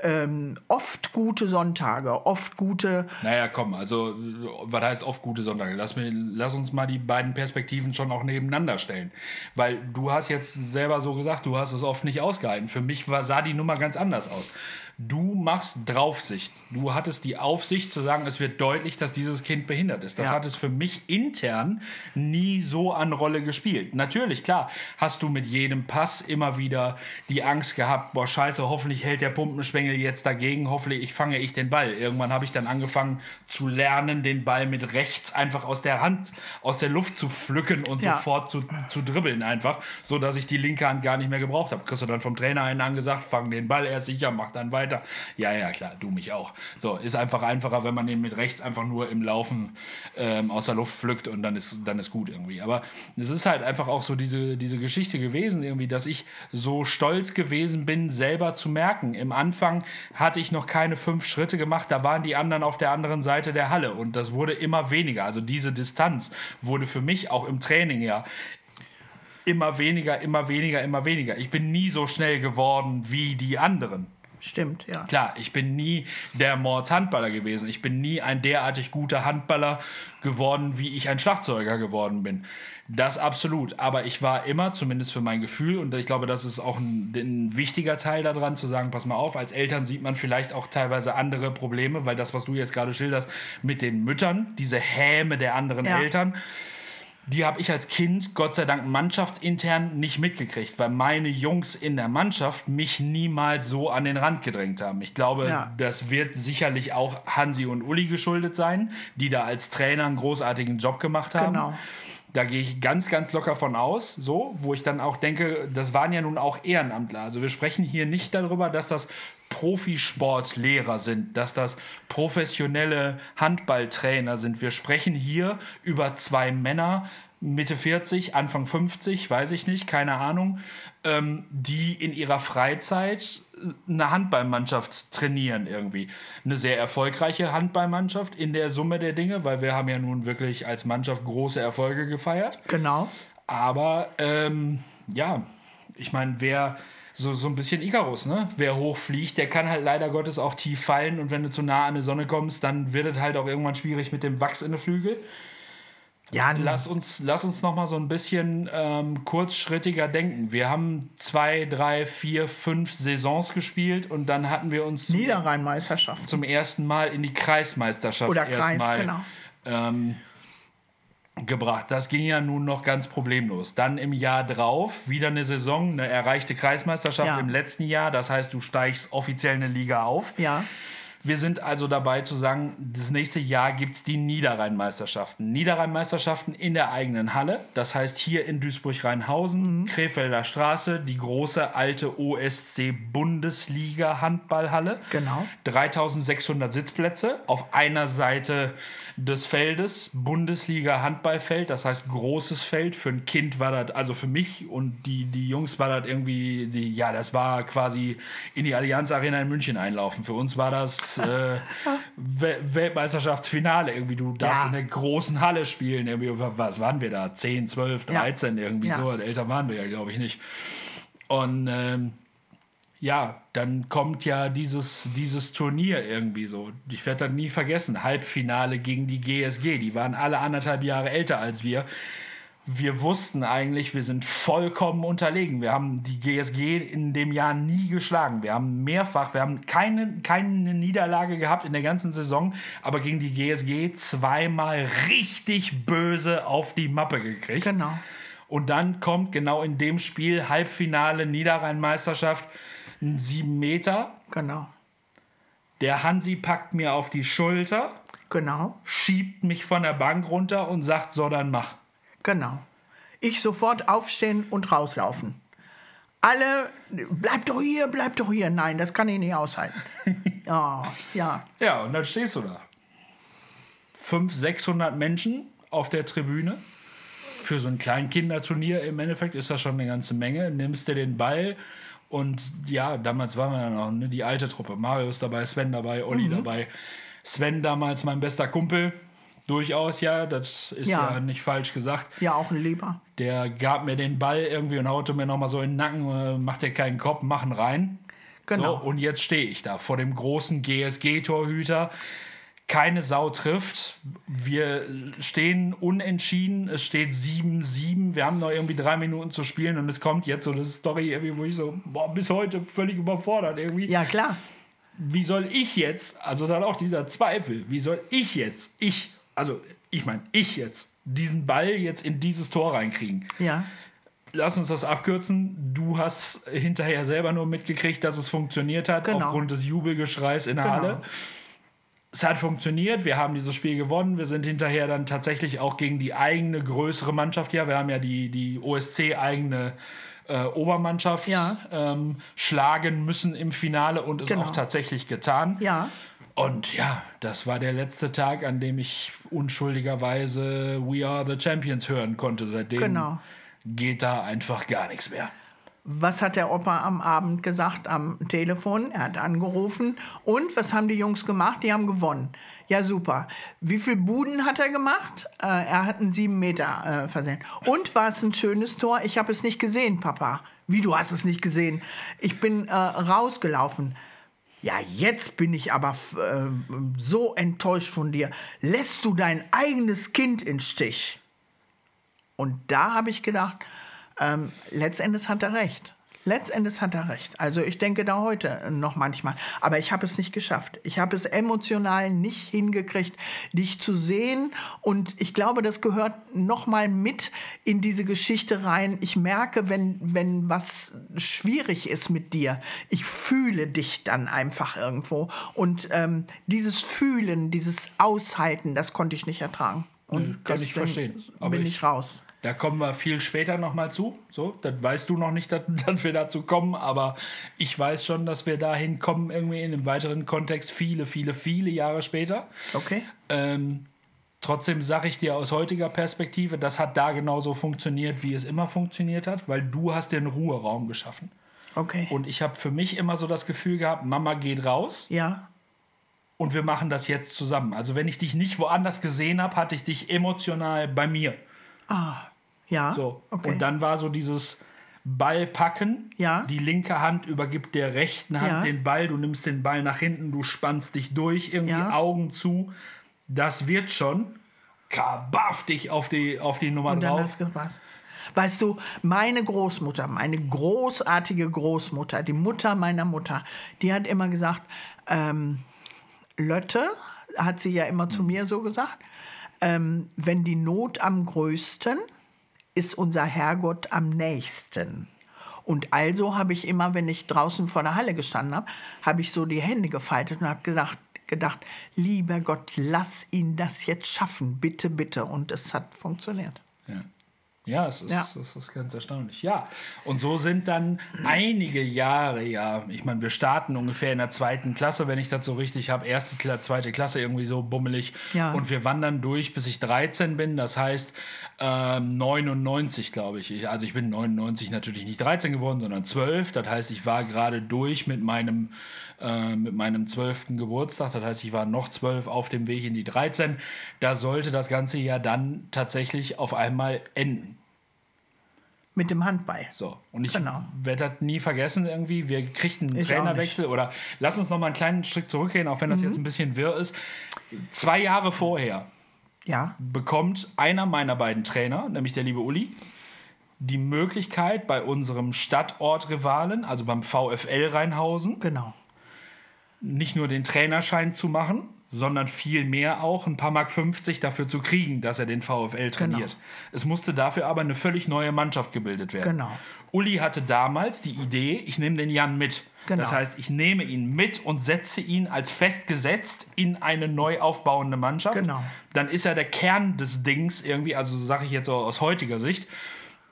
ähm, oft gute Sonntage, oft gute Naja, komm, also, was heißt oft gute Sonntage? Lass, mir, lass uns mal die beiden Perspektiven schon auch nebeneinander stellen. Weil du hast jetzt selber so gesagt, du hast es oft nicht ausgehalten. Für mich war, sah die Nummer ganz anders aus. Du machst Draufsicht. Du hattest die Aufsicht zu sagen, es wird deutlich, dass dieses Kind behindert ist. Das Ja. hat es für mich intern nie so an Rolle gespielt. Natürlich, klar, hast du mit jedem Pass immer wieder die Angst gehabt, boah, scheiße, hoffentlich hält der Pumpenschwengel jetzt dagegen, hoffentlich ich fange ich den Ball. Irgendwann habe ich dann angefangen zu lernen, den Ball mit rechts einfach aus der Hand, aus der Luft zu pflücken und Ja. sofort zu, zu dribbeln einfach, so dass ich die linke Hand gar nicht mehr gebraucht habe. Kriegst du dann vom Trainer einen angesagt, fang den Ball erst sicher, mach dann weiter. Ja, ja, klar, du mich auch. So, ist einfach einfacher, wenn man den mit rechts einfach nur im Laufen ähm, aus der Luft pflückt und dann ist, dann ist gut irgendwie. Aber es ist halt einfach auch so diese, diese Geschichte gewesen, irgendwie, dass ich so stolz gewesen bin, selber zu merken. Im Anfang hatte ich noch keine fünf Schritte gemacht, da waren die anderen auf der anderen Seite der Halle und das wurde immer weniger. Also diese Distanz wurde für mich auch im Training ja immer weniger, immer weniger, immer weniger. Ich bin nie so schnell geworden wie die anderen. Stimmt, ja. Klar, ich bin nie der Mordshandballer gewesen. Ich bin nie ein derartig guter Handballer geworden, wie ich ein Schlagzeuger geworden bin. Das absolut. Aber ich war immer, zumindest für mein Gefühl, und ich glaube, das ist auch ein, ein wichtiger Teil daran, zu sagen, pass mal auf, als Eltern sieht man vielleicht auch teilweise andere Probleme, weil das, was du jetzt gerade schilderst, mit den Müttern, diese Häme der anderen Ja. Eltern, die habe ich als Kind, Gott sei Dank, mannschaftsintern nicht mitgekriegt, weil meine Jungs in der Mannschaft mich niemals so an den Rand gedrängt haben. Ich glaube, Ja. das wird sicherlich auch Hansi und Uli geschuldet sein, die da als Trainer einen großartigen Job gemacht haben. Genau. Da gehe ich ganz, ganz locker von aus, so, wo ich dann auch denke, das waren ja nun auch Ehrenamtler. Also wir sprechen hier nicht darüber, dass das Profisportlehrer sind, dass das professionelle Handballtrainer sind. Wir sprechen hier über zwei Männer, Mitte 40, Anfang 50, weiß ich nicht, keine Ahnung, ähm, die in ihrer Freizeit eine Handballmannschaft trainieren irgendwie. Eine sehr erfolgreiche Handballmannschaft in der Summe der Dinge, weil wir haben ja nun wirklich als Mannschaft große Erfolge gefeiert. Genau. Aber ähm, ja, ich meine, wer so, so ein bisschen Icarus, ne? Wer hochfliegt, der kann halt leider Gottes auch tief fallen und wenn du zu nah an die Sonne kommst, dann wird es halt auch irgendwann schwierig mit dem Wachs in den Flügel. Ja, Lass uns, lass uns noch mal so ein bisschen ähm, kurzschrittiger denken. Wir haben zwei, drei, vier, fünf Saisons gespielt und dann hatten wir uns zum, Niederrhein-Meisterschaft. zum ersten Mal in die Kreismeisterschaft Oder Kreis, erstmal, genau. ähm, gebracht. Das ging ja nun noch ganz problemlos. Dann im Jahr drauf wieder eine Saison, eine erreichte Kreismeisterschaft Ja. im letzten Jahr. Das heißt, du steigst offiziell eine Liga auf. Ja. Wir sind also dabei zu sagen, das nächste Jahr gibt es die Niederrhein-Meisterschaften. Niederrhein-Meisterschaften in der eigenen Halle. Das heißt hier in Duisburg-Rheinhausen, mhm. Krefelder Straße, die große alte OSC-Bundesliga-Handballhalle. Genau. 3600 Sitzplätze. Auf einer Seite des Feldes, Bundesliga Handballfeld, das heißt großes Feld. Für ein Kind war das, also für mich und die, die Jungs war das irgendwie, die, ja, das war quasi in die Allianz Arena in München einlaufen. Für uns war das äh, Weltmeisterschaftsfinale irgendwie. Du darfst ja. in der großen Halle spielen. Irgendwie, was waren wir da? 10, 12, 13 ja. irgendwie ja. so. Älter waren wir ja, glaube ich, nicht. Und ähm, ja, dann kommt ja dieses, dieses Turnier irgendwie so. Ich werde das nie vergessen. Halbfinale gegen die GSG. Die waren alle anderthalb Jahre älter als wir. Wir wussten eigentlich, wir sind vollkommen unterlegen. Wir haben die GSG in dem Jahr nie geschlagen. Wir haben mehrfach, wir haben keine, keine Niederlage gehabt in der ganzen Saison, aber gegen die GSG zweimal richtig böse auf die Mappe gekriegt. Genau. Und dann kommt genau in dem Spiel Halbfinale Niederrhein-Meisterschaft ein 7 Meter. Genau. Der Hansi packt mir auf die Schulter. Genau. Schiebt mich von der Bank runter und sagt, so dann mach. Genau. Ich sofort aufstehen und rauslaufen. Alle, bleib doch hier, bleib doch hier. Nein, das kann ich nicht aushalten. ja, ja. Ja, und dann stehst du da. 500, 600 Menschen auf der Tribüne. Für so ein Kleinkinderturnier im Endeffekt ist das schon eine ganze Menge. Nimmst dir den Ball, und ja, damals waren wir ja noch ne, die alte Truppe. Mario ist dabei, Sven dabei, Olli mhm. dabei. Sven damals mein bester Kumpel. Durchaus ja, das ist ja. ja. nicht falsch gesagt. Ja, auch ein Lieber. Der gab mir den Ball irgendwie und haute mir nochmal so in den Nacken, äh, macht dir keinen Kopf, machen rein. Genau. So, und jetzt stehe ich da vor dem großen GSG-Torhüter, keine Sau trifft. Wir stehen unentschieden. Es steht 7-7. Wir haben noch irgendwie drei Minuten zu spielen und es kommt jetzt so eine Story, irgendwie, wo ich so boah, bis heute völlig überfordert irgendwie. Ja, klar. Wie soll ich jetzt, also dann auch dieser Zweifel, wie soll ich jetzt, ich, also ich meine, ich jetzt, diesen Ball jetzt in dieses Tor reinkriegen? Ja. Lass uns das abkürzen. Du hast hinterher selber nur mitgekriegt, dass es funktioniert hat, genau. aufgrund des Jubelgeschreis in der genau. Halle es hat funktioniert, wir haben dieses Spiel gewonnen, wir sind hinterher dann tatsächlich auch gegen die eigene größere Mannschaft, ja, wir haben ja die, die OSC-eigene äh, Obermannschaft ja. ähm, schlagen müssen im Finale und es genau. auch tatsächlich getan. Ja. Und ja, das war der letzte Tag, an dem ich unschuldigerweise We Are the Champions hören konnte. Seitdem genau. geht da einfach gar nichts mehr. Was hat der Opa am Abend gesagt am Telefon? Er hat angerufen. Und was haben die Jungs gemacht? Die haben gewonnen. Ja, super. Wie viele Buden hat er gemacht? Äh, er hat einen sieben Meter äh, versehen. Und war es ein schönes Tor? Ich habe es nicht gesehen, Papa. Wie, du hast es nicht gesehen? Ich bin äh, rausgelaufen. Ja, jetzt bin ich aber äh, so enttäuscht von dir. Lässt du dein eigenes Kind in Stich? Und da habe ich gedacht, ähm, letztendlich hat er recht. Letztendlich hat er recht. Also ich denke da heute noch manchmal. Aber ich habe es nicht geschafft. Ich habe es emotional nicht hingekriegt, dich zu sehen. Und ich glaube, das gehört noch mal mit in diese Geschichte rein. Ich merke, wenn, wenn was schwierig ist mit dir, ich fühle dich dann einfach irgendwo. Und ähm, dieses Fühlen, dieses Aushalten, das konnte ich nicht ertragen. Und kann ich verstehen. Aber bin ich, ich raus. Da kommen wir viel später nochmal zu. So, das weißt du noch nicht, dass, dass, wir dazu kommen, aber ich weiß schon, dass wir dahin kommen, irgendwie in einem weiteren Kontext, viele, viele, viele Jahre später. Okay. Ähm, trotzdem sage ich dir aus heutiger Perspektive, das hat da genauso funktioniert, wie es immer funktioniert hat, weil du hast den Ruheraum geschaffen. Okay. Und ich habe für mich immer so das Gefühl gehabt, Mama geht raus. Ja. Und wir machen das jetzt zusammen. Also wenn ich dich nicht woanders gesehen habe, hatte ich dich emotional bei mir. Ah, ja. So. Okay. Und dann war so dieses Ball packen. Ja. Die linke Hand übergibt der rechten Hand ja. den Ball. Du nimmst den Ball nach hinten, du spannst dich durch, irgendwie ja. Augen zu. Das wird schon. Kabaff dich auf die, auf die Nummer Und dann drauf. Hast Weißt du, meine Großmutter, meine großartige Großmutter, die Mutter meiner Mutter, die hat immer gesagt, ähm, Lötte, hat sie ja immer zu mir so gesagt, ähm, wenn die Not am größten, ist unser Herrgott am nächsten. Und also habe ich immer, wenn ich draußen vor der Halle gestanden habe, habe ich so die Hände gefaltet und habe gesagt, gedacht, lieber Gott, lass ihn das jetzt schaffen, bitte, bitte. Und es hat funktioniert. Ja. Ja, es ist, Ja. Es ist ganz erstaunlich. Ja, und so sind dann einige Jahre, ja, ich meine, wir starten ungefähr in der zweiten Klasse, wenn ich das so richtig habe, erste, Kla- zweite Klasse irgendwie so bummelig. Ja. Und wir wandern durch, bis ich 13 bin, das heißt ähm, 99, glaube ich. Ich- Also ich bin 99 natürlich nicht 13 geworden, sondern 12. Das heißt, ich war gerade durch mit meinem äh, mit meinem 12. Geburtstag. Das heißt, ich war noch 12 auf dem Weg in die 13. Da sollte das Ganze ja dann tatsächlich auf einmal enden. Mit dem Handball. So, und ich Genau. werde das nie vergessen irgendwie. Wir kriegten einen Ich Trainerwechsel oder lass uns noch mal einen kleinen Schritt zurückgehen, auch wenn das Mhm. jetzt ein bisschen wirr ist. Zwei Jahre vorher Ja, bekommt einer meiner beiden Trainer, nämlich der liebe Uli, die Möglichkeit bei unserem Stadtortrivalen, also beim VfL Rheinhausen, genau. nicht nur den Trainerschein zu machen, sondern vielmehr auch ein paar Mark 50 dafür zu kriegen, dass er den VfL trainiert. Es musste dafür aber eine völlig neue Mannschaft gebildet werden. Genau. Uli hatte damals die Idee, ich nehme den Jan mit. Genau. Das heißt, ich nehme ihn mit und setze ihn als festgesetzt in eine neu aufbauende Mannschaft. Genau. Dann ist er der Kern des Dings irgendwie, also sage ich jetzt aus heutiger Sicht,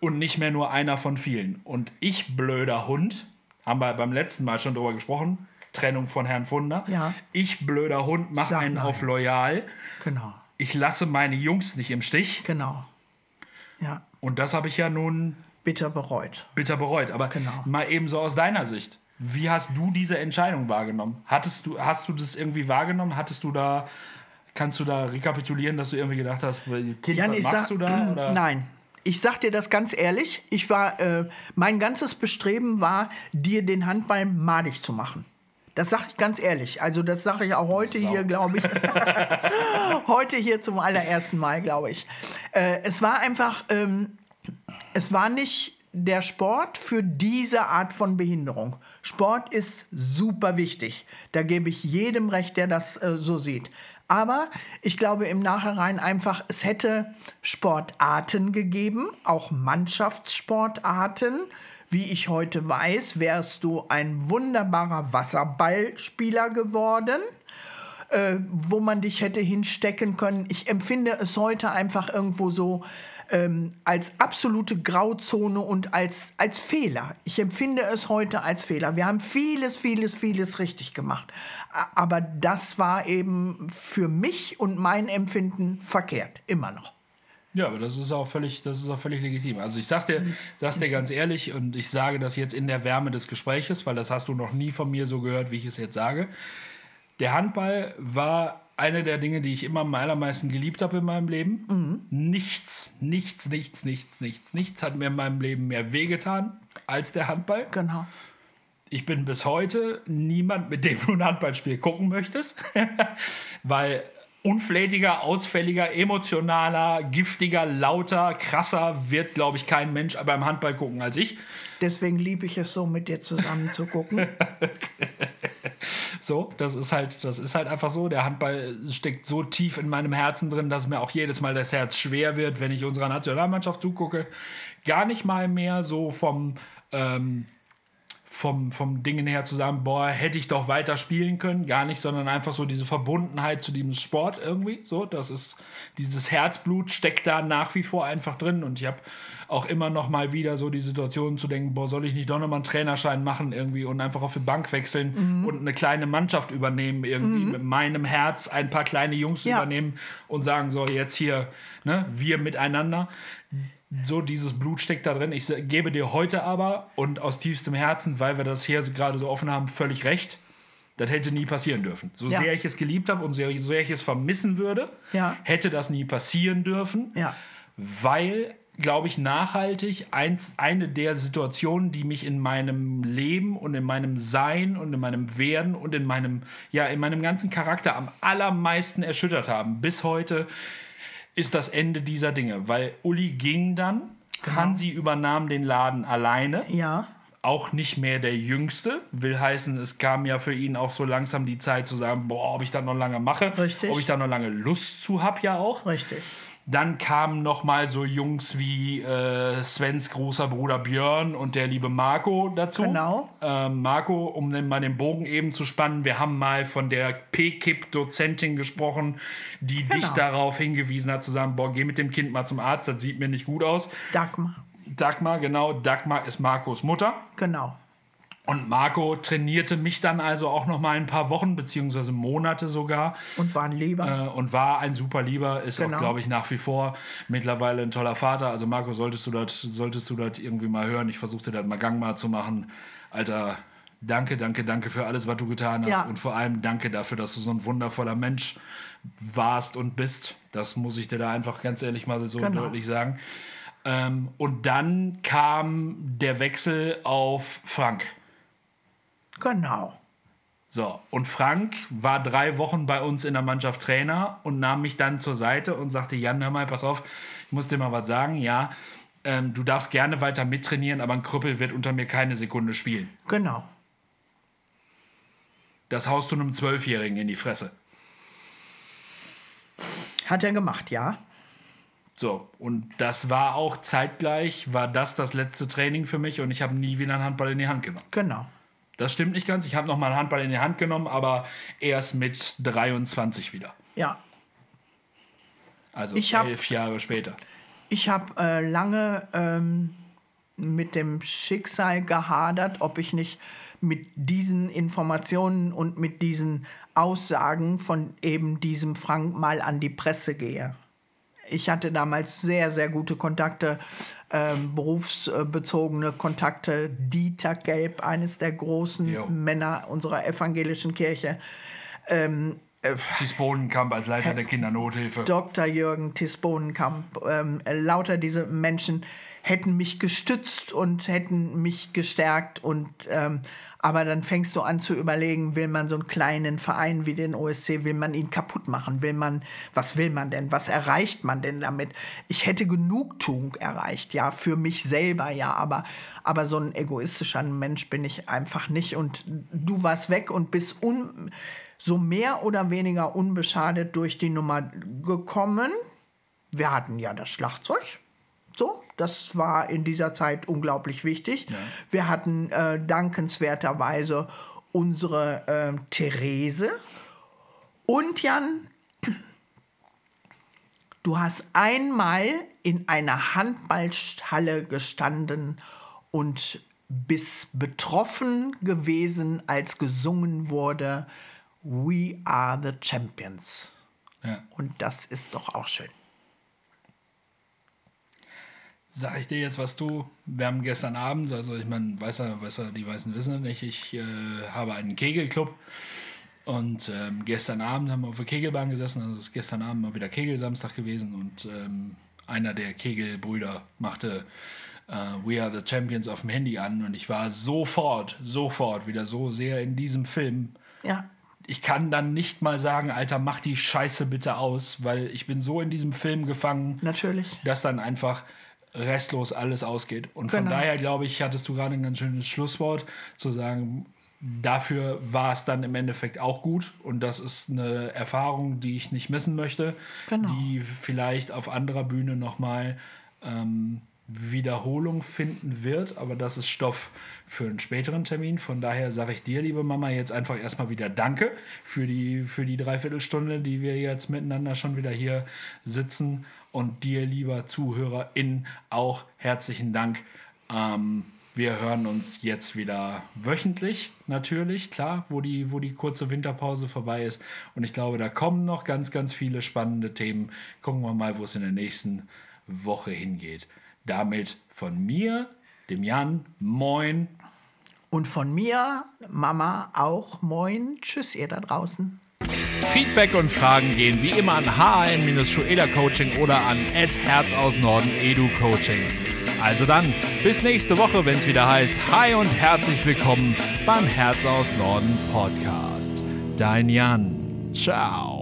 und nicht mehr nur einer von vielen. Und ich, blöder Hund, haben wir beim letzten Mal schon drüber gesprochen, Trennung von Herrn Funder. Ja. Ich, blöder Hund, mache Sag einen nein. auf loyal. Genau. Ich lasse meine Jungs nicht im Stich. Genau. Ja, Und das habe ich ja nun bitter bereut. bitter bereut. Aber Genau. mal eben so aus deiner Sicht. Wie hast du diese Entscheidung wahrgenommen? Hattest du, hast du das irgendwie wahrgenommen? Hattest du da, kannst du da rekapitulieren, dass du irgendwie gedacht hast, Kind, Jan, was machst du da? Oder? Nein. Ich sag dir das ganz ehrlich. Ich war, äh, mein ganzes Bestreben war, dir den Handball madig zu machen. Das sage ich ganz ehrlich. Also das sage ich auch heute Sau. hier, glaube ich. heute hier zum allerersten Mal, glaube ich. Äh, es war einfach, ähm, es war nicht der Sport für diese Art von Behinderung. Sport ist super wichtig. Da gebe ich jedem recht, der das äh, so sieht. Aber ich glaube im Nachhinein einfach, es hätte Sportarten gegeben, auch Mannschaftssportarten. Wie ich heute weiß, wärst du ein wunderbarer Wasserballspieler geworden äh, wo man dich hätte hinstecken können. Ich empfinde es heute einfach irgendwo so ähm, als absolute Grauzone und als, als Fehler. Ich empfinde es heute als Fehler. Wir haben vieles, vieles, vieles richtig gemacht. Aber das war eben für mich und mein Empfinden verkehrt. Immer noch. Ja, aber das ist auch völlig, das ist auch völlig legitim. Also ich sag's dir, sag's dir ganz ehrlich und ich sage das jetzt in der Wärme des Gespräches, weil das hast du noch nie von mir so gehört, wie ich es jetzt sage. Der Handball war eine der Dinge, die ich immer am allermeisten geliebt habe in meinem Leben. Nichts, nichts, nichts, nichts, nichts, nichts hat mir in meinem Leben mehr wehgetan als der Handball. Genau. Ich bin bis heute niemand, mit dem du ein Handballspiel gucken möchtest, weil unflätiger, ausfälliger, emotionaler, giftiger, lauter, krasser wird, glaube ich, kein Mensch beim Handball gucken als ich. Deswegen liebe ich es so, mit dir zusammen zu gucken. So, das ist halt, das ist halt einfach so. Der Handball steckt so tief in meinem Herzen drin, dass mir auch jedes Mal das Herz schwer wird, wenn ich unserer Nationalmannschaft zugucke. Gar nicht mal mehr so vom, ähm, vom, vom Dingen her zu sagen, boah, hätte ich doch weiter spielen können. Gar nicht, sondern einfach so diese Verbundenheit zu diesem Sport irgendwie. So, das ist, dieses Herzblut steckt da nach wie vor einfach drin. Und ich habe auch immer noch mal wieder so die Situation zu denken, boah, soll ich nicht doch noch mal einen Trainerschein machen irgendwie und einfach auf die Bank wechseln und eine kleine Mannschaft übernehmen irgendwie, mit meinem Herz ein paar kleine Jungs Ja. übernehmen und sagen, so jetzt hier, ne, wir miteinander. So, dieses Blut steckt da drin. Ich gebe dir heute aber und aus tiefstem Herzen, weil wir das hier gerade so offen haben, völlig recht. Das hätte nie passieren dürfen. So Ja. sehr ich es geliebt habe und so sehr ich es vermissen würde, Ja. hätte das nie passieren dürfen Ja. weil, glaube ich, nachhaltig eins, eine der Situationen, die mich in meinem Leben und in meinem Sein und in meinem Werden und in meinem, ja, in meinem ganzen Charakter am allermeisten erschüttert haben, bis heute, ist das Ende dieser Dinge. Weil Uli ging dann, Hansi übernahm den Laden alleine Ja. auch nicht mehr der Jüngste. Will heißen, es kam ja für ihn auch so langsam die Zeit zu sagen, boah, ob ich das noch lange mache, Richtig. ob ich da noch lange Lust zu habe, ja auch. Richtig. Dann kamen noch mal so Jungs wie äh, Svens großer Bruder Björn und der liebe Marco dazu. Genau. Ähm, Marco, um den, mal den Bogen eben zu spannen, wir haben mal von der P-Kip-Dozentin gesprochen, die dich Genau. darauf hingewiesen hat, zu sagen, boah, geh mit dem Kind mal zum Arzt, das sieht mir nicht gut aus. Dagmar. Dagmar, genau, Dagmar ist Marcos Mutter. Genau. Und Marco trainierte mich dann also auch noch mal ein paar Wochen beziehungsweise Monate sogar Und waren lieber. äh, und war ein super Lieber, ist Genau. auch glaube ich nach wie vor mittlerweile ein toller Vater. Also Marco, solltest du das solltest du das irgendwie mal hören. Ich versuchte das mal gangbar zu machen. Alter, danke, danke, danke für alles, was du getan hast Ja. und vor allem danke dafür, dass du so ein wundervoller Mensch warst und bist. Das muss ich dir da einfach ganz ehrlich mal so Genau. deutlich sagen. Ähm, und dann kam der Wechsel auf Frank. Genau. So, und Frank war drei Wochen bei uns in der Mannschaft Trainer und nahm mich dann zur Seite und sagte, Jan, hör mal, pass auf, ich muss dir mal was sagen, ja, ähm, du darfst gerne weiter mittrainieren, aber ein Krüppel wird unter mir keine Sekunde spielen. Genau. Das haust du einem Zwölfjährigen in die Fresse. Hat er gemacht, ja. So, und das war auch zeitgleich, war das das letzte Training für mich und ich habe nie wieder einen Handball in die Hand genommen. Genau. Das stimmt nicht ganz, ich habe noch mal einen Handball in die Hand genommen, aber erst mit 23 wieder. Ja. Also Ich hab- elf Jahre später. Ich habe äh, lange ähm, mit dem Schicksal gehadert, ob ich nicht mit diesen Informationen und mit diesen Aussagen von eben diesem Frank mal an die Presse gehe. Ich hatte damals sehr, sehr gute Kontakte, ähm, berufsbezogene Kontakte. Dieter Gelb, eines der großen Jo. Männer unserer evangelischen Kirche. Thies Bodenkamp als Leiter der Kindernothilfe. Dr. Jürgen Tisbonenkamp, ähm, lauter diese Menschen hätten mich gestützt und hätten mich gestärkt und ähm, aber dann fängst du an zu überlegen, will man so einen kleinen Verein wie den OSC, will man ihn kaputt machen, will man, was will man denn, was erreicht man denn damit? Ich hätte Genugtuung erreicht, ja, für mich selber, ja, aber, aber so ein egoistischer Mensch bin ich einfach nicht und du warst weg und bist un, so mehr oder weniger unbeschadet durch die Nummer gekommen. Wir hatten ja das Schlagzeug. So, das war in dieser Zeit unglaublich wichtig. Wir hatten äh, dankenswerterweise unsere äh, Therese. Und Jan, du hast einmal in einer Handballhalle gestanden und bist betroffen gewesen, als gesungen wurde, We are the Champions. Ja. Und das ist doch auch schön. Sag ich dir jetzt, was du, wir haben gestern Abend, also ich meine, weiß er, weiß er, die Weißen wissen es nicht, ich äh, habe einen Kegelclub und ähm, gestern Abend haben wir auf der Kegelbahn gesessen, also es ist gestern Abend mal wieder Kegelsamstag gewesen und ähm, einer der Kegelbrüder machte äh, We Are the Champions auf dem Handy an und ich war sofort, sofort wieder so sehr in diesem Film, Ja, ich kann dann nicht mal sagen, Alter, mach die Scheiße bitte aus, weil ich bin so in diesem Film gefangen, natürlich. dass dann einfach restlos alles ausgeht. Und von Genau. daher, glaube ich, hattest du gerade ein ganz schönes Schlusswort, zu sagen, dafür war es dann im Endeffekt auch gut. Und das ist eine Erfahrung, die ich nicht missen möchte, Genau. die vielleicht auf anderer Bühne nochmal ähm, Wiederholung finden wird. Aber das ist Stoff für einen späteren Termin. Von daher sage ich dir, liebe Mama, jetzt einfach erstmal wieder Danke für die, für die Dreiviertelstunde, die wir jetzt miteinander schon wieder hier sitzen. Und dir, lieber ZuhörerIn, auch herzlichen Dank. Ähm, wir hören uns jetzt wieder wöchentlich, natürlich, klar, wo die, wo die kurze Winterpause vorbei ist. Und ich glaube, da kommen noch ganz, ganz viele spannende Themen. Gucken wir mal, wo es in der nächsten Woche hingeht. Damit von mir, dem Jan, moin. Und von mir, Mama, auch moin. Tschüss, ihr da draußen. Feedback und Fragen gehen wie immer an hn-schuela Coaching oder an Herz aus Norden Edu Coaching. Also dann, bis nächste Woche, wenn es wieder heißt, hi und herzlich willkommen beim Herz aus Norden Podcast. Dein Jan. Ciao.